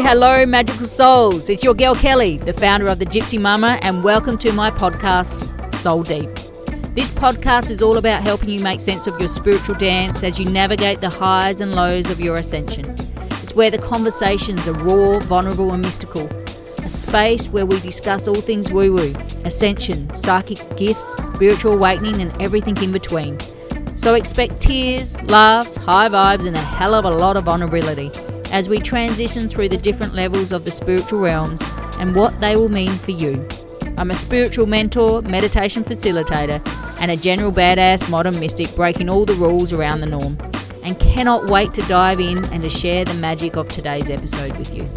Hello, magical souls. It's your girl Kelley, the founder of the Gypsy Mumma, and welcome to my podcast, Soul Deep. This podcast is all about helping you make sense of your spiritual dance as you navigate the highs and lows of your ascension. It's where the conversations are raw, vulnerable, and mystical. A space where we discuss all things woo woo, ascension, psychic gifts, spiritual awakening, and everything in between. So expect tears, laughs, high vibes, and a hell of a lot of vulnerability as we transition through the different levels of the spiritual realms and what they will mean for you. I'm a spiritual mentor, meditation facilitator, and a general badass modern mystic breaking all the rules around the norm, and cannot wait to dive in and to share the magic of today's episode with you.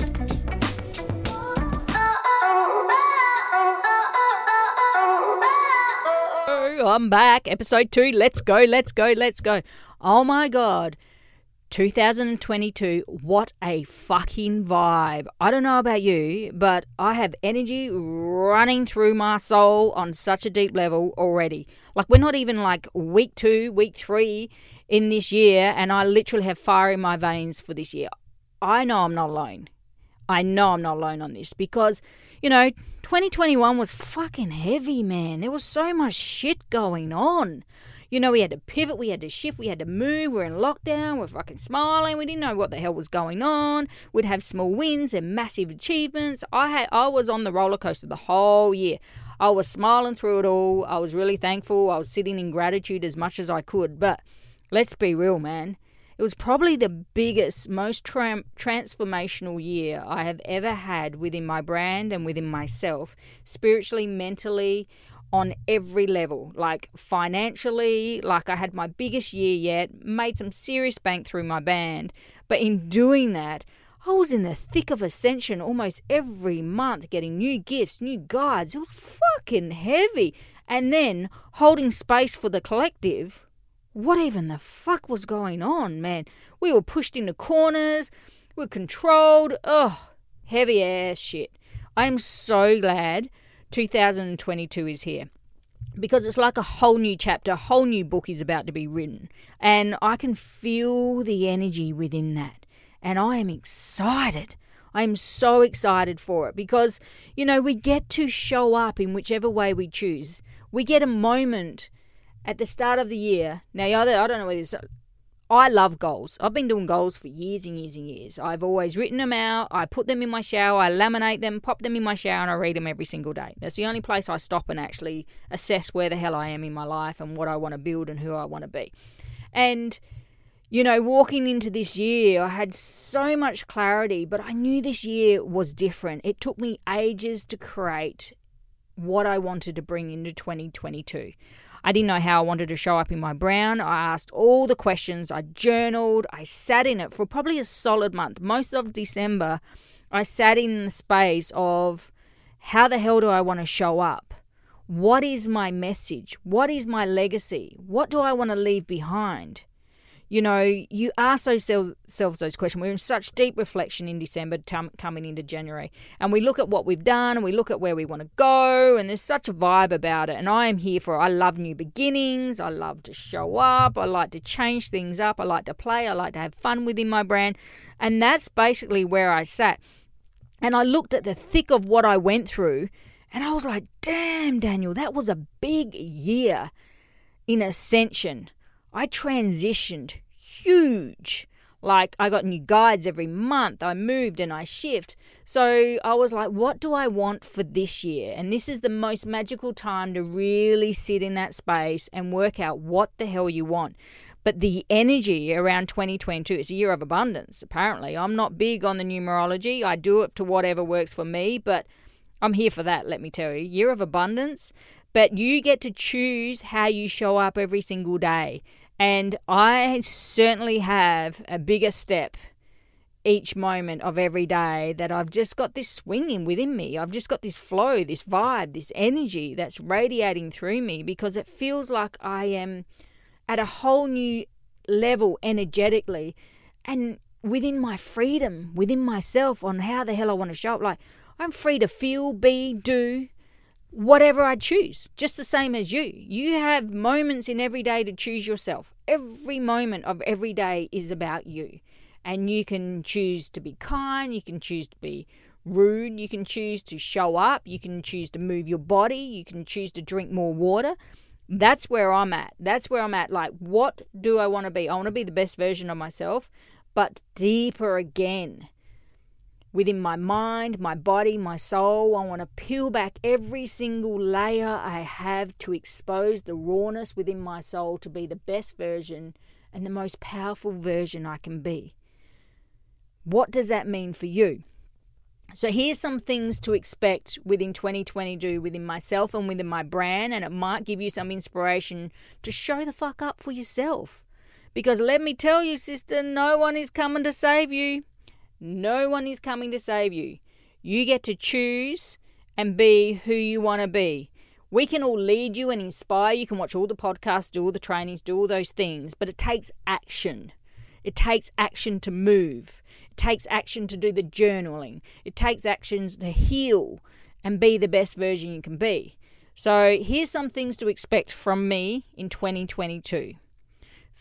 I'm back. Episode two. Let's go, let's go, let's go. Oh my God. 2022, what a fucking vibe. I don't know about you, but I have energy running through my soul on such a deep level already. Like, we're not even like week two, week three in this year, and I literally have fire in my veins for this year. I know I'm not alone. I know I'm not alone on this because, you know, 2021 was fucking heavy, man. There was so much shit going on. You know, we had to pivot, we had to shift, we had to move. We're in lockdown, we're fucking smiling. We didn't know what the hell was going on. We'd have small wins and massive achievements. I had, I was on the roller coaster the whole year. I was smiling through it all. I was really thankful. I was sitting in gratitude as much as I could. But let's be real, man. It was probably the biggest, most tra- transformational year I have ever had within my brand and within myself, spiritually, mentally, on every level, like financially, like I had my biggest year yet, made some serious bank through my band. But in doing that, I was in the thick of ascension almost every month, getting new gifts, new guides. It was fucking heavy. And then holding space for the collective. What even the fuck was going on, man? We were pushed into corners, we were controlled. Ugh, heavy ass shit. I'm so glad 2022 is here because it's like a whole new chapter, a whole new book is about to be written. And I can feel the energy within that. And I am excited. I am so excited for it because, you know, we get to show up in whichever way we choose. We get a moment at the start of the year. Now, I don't know whether I love goals. I've been doing goals for years and years and years. I've always written them out. I put them in my shower. I laminate them, pop them in my shower, and I read them every single day. That's the only place I stop and actually assess where the hell I am in my life and what I want to build and who I want to be. And, you know, walking into this year, I had so much clarity, but I knew this year was different. It took me ages to create what I wanted to bring into 2022. I didn't know how I wanted to show up in my brown. I asked all the questions. I journaled. I sat in it for probably a solid month. Most of December, I sat in the space of how the hell do I want to show up? What is my message? What is my legacy? What do I want to leave behind? You know, you ask ourselves those questions. We're in such deep reflection in December coming into January. And we look at what we've done and we look at where we want to go. And there's such a vibe about it. And I am here for. I love new beginnings. I love to show up. I like to change things up. I like to play. I like to have fun within my brand. And that's basically where I sat. And I looked at the thick of what I went through. And I was like, damn, Daniel, that was a big year in ascension I transitioned huge. Like I got new guides every month. I moved and I shift. So I was like, what do I want for this year? And this is the most magical time to really sit in that space and work out what the hell you want. But the energy around 2022, it's a year of abundance, apparently. I'm not big on the numerology. I do it to whatever works for me, but I'm here for that, let me tell you. Year of abundance, but you get to choose how you show up every single day. And I certainly have a bigger step each moment of every day that I've just got this swinging within me. I've just got this flow, this vibe, this energy that's radiating through me because it feels like I am at a whole new level energetically and within my freedom, within myself on how the hell I want to show up. Like, I'm free to feel, be, do, whatever I choose, just the same as you. You have moments in every day to choose yourself. Every moment of every day is about you. And you can choose to be kind, you can choose to be rude, you can choose to show up, you can choose to move your body, you can choose to drink more water. That's where I'm at. That's where I'm at. Like, what do I want to be? I want to be the best version of myself, but deeper again within my mind, my body, my soul. I want to peel back every single layer I have to expose the rawness within my soul to be the best version and the most powerful version I can be. What does that mean for you? So, here's some things to expect within 2022 within myself and within my brand, and it might give you some inspiration to show the fuck up for yourself. Because let me tell you, sister, no one is coming to save you. No one is coming to save you. You get to choose and be who you want to be. We can all lead you and inspire. You can watch all the podcasts, do all the trainings, do all those things, but it takes action. It takes action to move. It takes action to do the journaling. It takes actions to heal and be the best version you can be. So, here's some things to expect from me in 2022.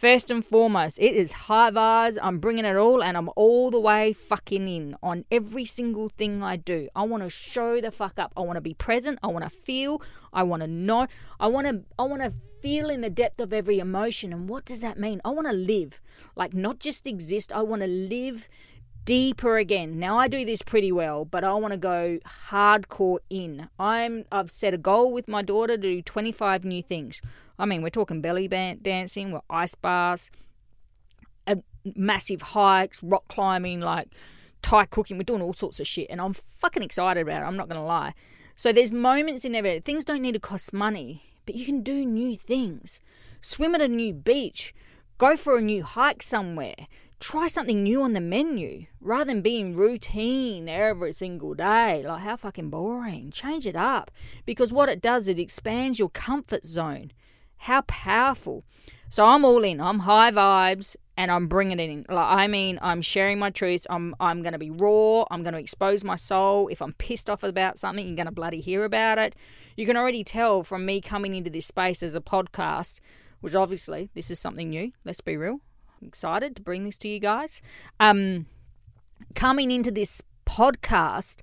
First and foremost, it is high vibes. I'm bringing it all and I'm all the way fucking in on every single thing I do. I want to show the fuck up. I want to be present. I want to feel. I want to know. I want to I want to feel in the depth of every emotion. And what does that mean? I want to live. Like not just exist. I want to live deeper again. Now I do this pretty well, but I want to go hardcore in. I'm I've set a goal with my daughter to do 25 new things. I mean, we're talking belly band dancing, we're ice bars, massive hikes, rock climbing, like Thai cooking. We're doing all sorts of shit, and I'm fucking excited about it. I'm not gonna lie. So there's moments in there. Things don't need to cost money, but you can do new things. Swim at a new beach, go for a new hike somewhere. Try something new on the menu rather than being routine every single day. Like, how fucking boring. Change it up because what it does, it expands your comfort zone. How powerful. So I'm all in. I'm high vibes and I'm bringing it in. Like I mean, I'm sharing my truth. I'm I'm going to be raw. I'm going to expose my soul. If I'm pissed off about something, you're going to bloody hear about it. You can already tell from me coming into this space as a podcast, which obviously this is something new. Let's be real. Excited to bring this to you guys. Um, coming into this podcast,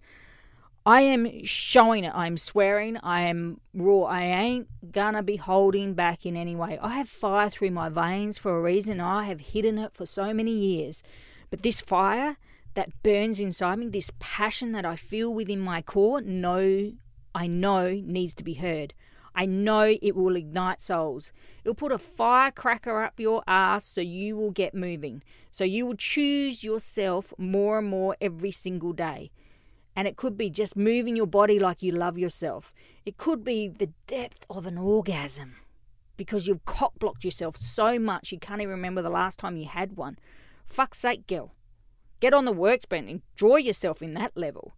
I am showing it. I'm swearing. I am raw. I ain't gonna be holding back in any way. I have fire through my veins for a reason. I have hidden it for so many years. But this fire that burns inside me, this passion that I feel within my core, no, I know needs to be heard. I know it will ignite souls. It'll put a firecracker up your ass so you will get moving. So you will choose yourself more and more every single day. And it could be just moving your body like you love yourself. It could be the depth of an orgasm because you've cock blocked yourself so much you can't even remember the last time you had one. Fuck's sake, girl. Get on the workbench, and enjoy yourself in that level.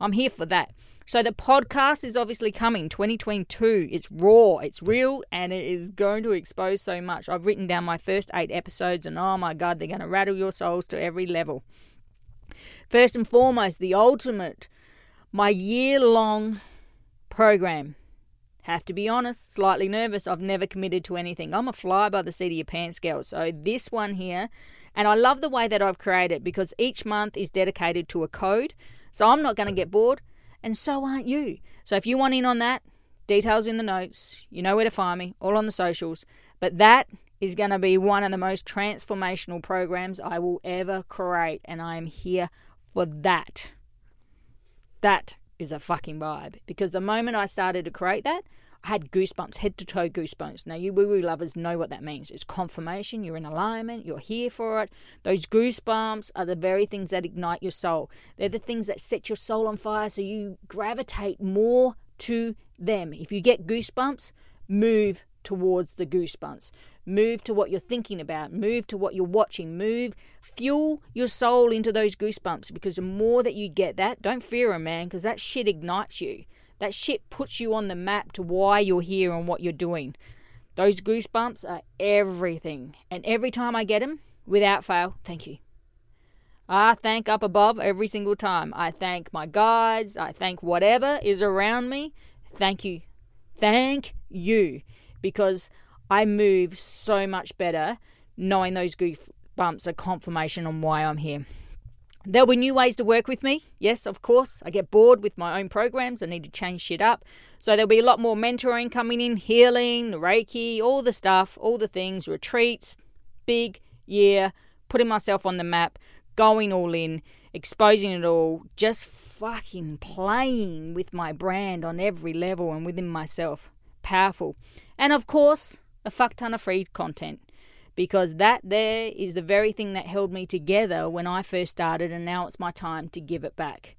I'm here for that. So the podcast is obviously coming 2022. It's raw, it's real, and it is going to expose so much. I've written down my first eight episodes, and oh my god, they're going to rattle your souls to every level. First and foremost, the ultimate, my year long program. Have to be honest, slightly nervous. I've never committed to anything. I'm a fly by the seat of your pants girl. So this one here, and I love the way that I've created because each month is dedicated to a code. So I'm not going to get bored, and so aren't you. So if you want in on that, details in the notes. You know where to find me, all on the socials. But that is going to be one of the most transformational programs I will ever create, and I am here for that. That is a fucking vibe. Because the moment I started to create that, I had goosebumps, head to toe goosebumps. Now, you woo woo lovers know what that means. It's confirmation, you're in alignment, you're here for it. Those goosebumps are the very things that ignite your soul. They're the things that set your soul on fire so you gravitate more to them. If you get goosebumps, move towards the goosebumps. Move to what you're thinking about. Move to what you're watching. Move, fuel your soul into those goosebumps because the more that you get that, don't fear them, man, because that shit ignites you. That shit puts you on the map to why you're here and what you're doing. Those goosebumps are everything. And every time I get them, without fail, thank you. I thank up above every single time. I thank my guides. I thank whatever is around me. Thank you. Thank you. Because I move so much better knowing those goosebumps are confirmation on why I'm here. There'll be new ways to work with me. Yes, of course. I get bored with my own programs. I need to change shit up. So there'll be a lot more mentoring coming in, healing, Reiki, all the stuff, all the things, retreats, big year, putting myself on the map, going all in, exposing it all, just fucking playing with my brand on every level and within myself. Powerful. And of course, a fuck ton of free content because that there is the very thing that held me together when I first started, and now it's my time to give it back.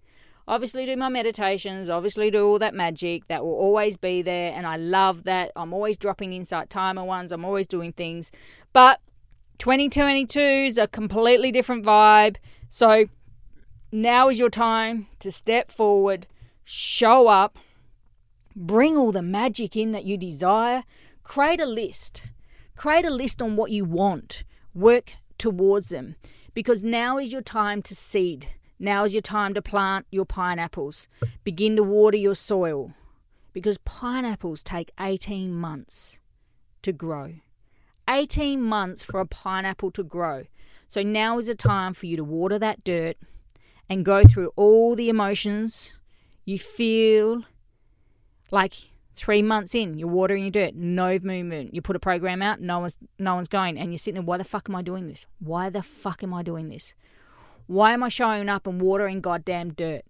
Obviously, do my meditations, obviously, do all that magic that will always be there, and I love that. I'm always dropping Insight Timer ones, I'm always doing things, but 2022 is a completely different vibe. So now is your time to step forward, show up, bring all the magic in that you desire, create a list Create a list on what you want, work towards them, because now is your time to seed. Now is your time to plant your pineapples. Begin to water your soil, because pineapples take 18 months to grow. 18 months for a pineapple to grow. So now is the time for you to water that dirt and go through all the emotions you feel like Three months in, you're watering your dirt, no movement. You put a program out, no one's no one's going, and you're sitting there. Why the fuck am I doing this? Why the fuck am I doing this? Why am I showing up and watering goddamn dirt?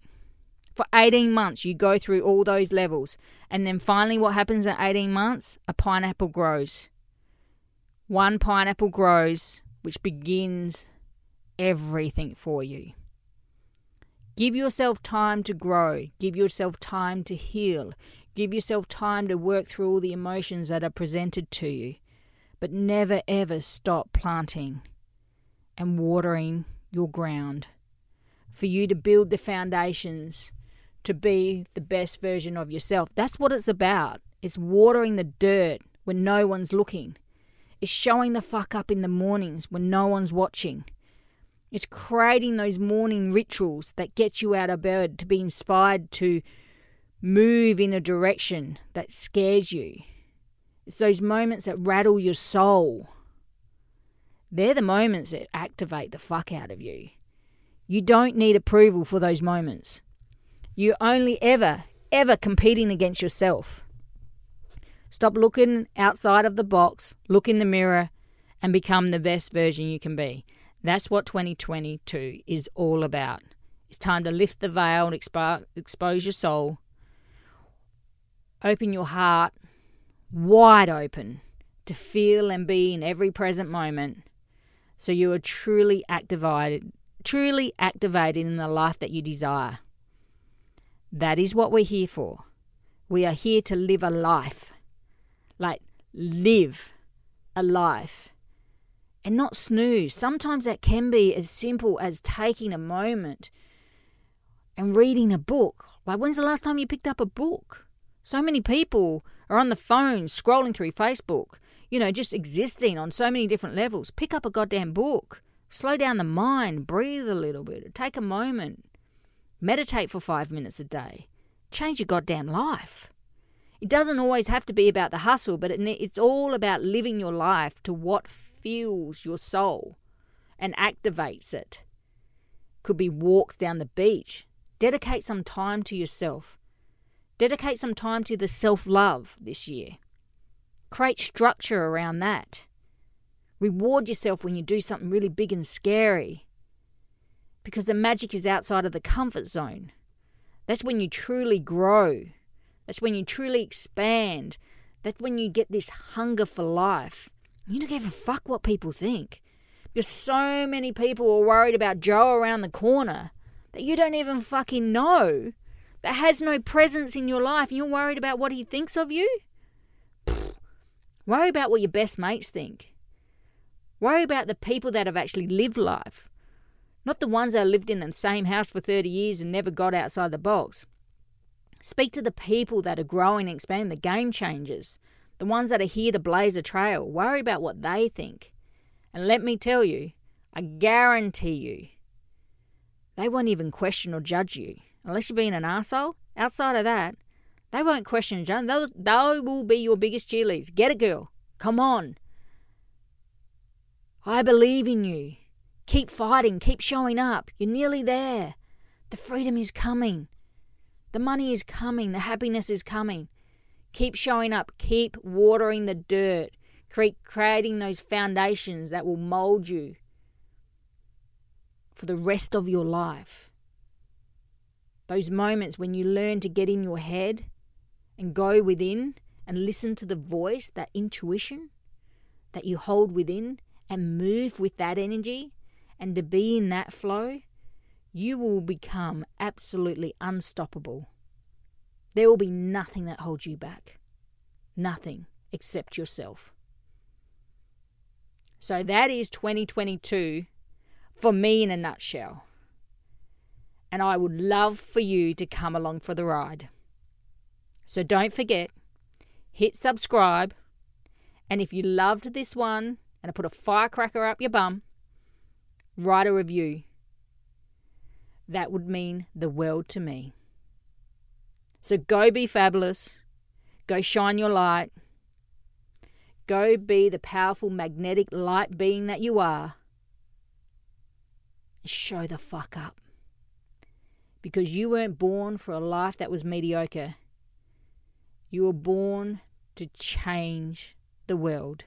For 18 months, you go through all those levels, and then finally, what happens in 18 months? A pineapple grows. One pineapple grows, which begins everything for you. Give yourself time to grow. Give yourself time to heal. Give yourself time to work through all the emotions that are presented to you, but never ever stop planting and watering your ground for you to build the foundations to be the best version of yourself. That's what it's about. It's watering the dirt when no one's looking. It's showing the fuck up in the mornings when no one's watching. It's creating those morning rituals that get you out of bed to be inspired to move in a direction that scares you. It's those moments that rattle your soul. They're the moments that activate the fuck out of you. You don't need approval for those moments. You're only ever, ever competing against yourself. Stop looking outside of the box, look in the mirror, and become the best version you can be. That's what 2022 is all about. It's time to lift the veil and expo- expose your soul Open your heart wide open to feel and be in every present moment so you are truly activated truly activated in the life that you desire. That is what we're here for. We are here to live a life. Like live a life and not snooze. Sometimes that can be as simple as taking a moment and reading a book. Like, when's the last time you picked up a book? So many people are on the phone scrolling through Facebook, you know, just existing on so many different levels. Pick up a goddamn book. Slow down the mind, breathe a little bit, take a moment. Meditate for five minutes a day. Change your goddamn life. It doesn't always have to be about the hustle, but it, it's all about living your life to what fuels your soul and activates it. Could be walks down the beach. Dedicate some time to yourself. Dedicate some time to the self love this year. Create structure around that. Reward yourself when you do something really big and scary. Because the magic is outside of the comfort zone. That's when you truly grow. That's when you truly expand. That's when you get this hunger for life. You don't give a fuck what people think. Because so many people are worried about Joe around the corner that you don't even fucking know that has no presence in your life and you're worried about what he thinks of you? Pfft. Worry about what your best mates think. Worry about the people that have actually lived life, not the ones that lived in the same house for 30 years and never got outside the box. Speak to the people that are growing and expanding, the game changers, the ones that are here to blaze a trail. Worry about what they think. And let me tell you, I guarantee you, they won't even question or judge you unless you're being an asshole. Outside of that, they won't question John. Those they will be your biggest cheerleaders. Get a girl. Come on. I believe in you. Keep fighting, keep showing up. You're nearly there. The freedom is coming. The money is coming. The happiness is coming. Keep showing up. Keep watering the dirt. Keep creating those foundations that will mold you for the rest of your life. Those moments when you learn to get in your head and go within and listen to the voice, that intuition that you hold within, and move with that energy and to be in that flow, you will become absolutely unstoppable. There will be nothing that holds you back. Nothing except yourself. So that is 2022 for me in a nutshell. And I would love for you to come along for the ride. So don't forget, hit subscribe. And if you loved this one and I put a firecracker up your bum, write a review. That would mean the world to me. So go be fabulous. Go shine your light. Go be the powerful magnetic light being that you are. Show the fuck up. Because you weren't born for a life that was mediocre. You were born to change the world.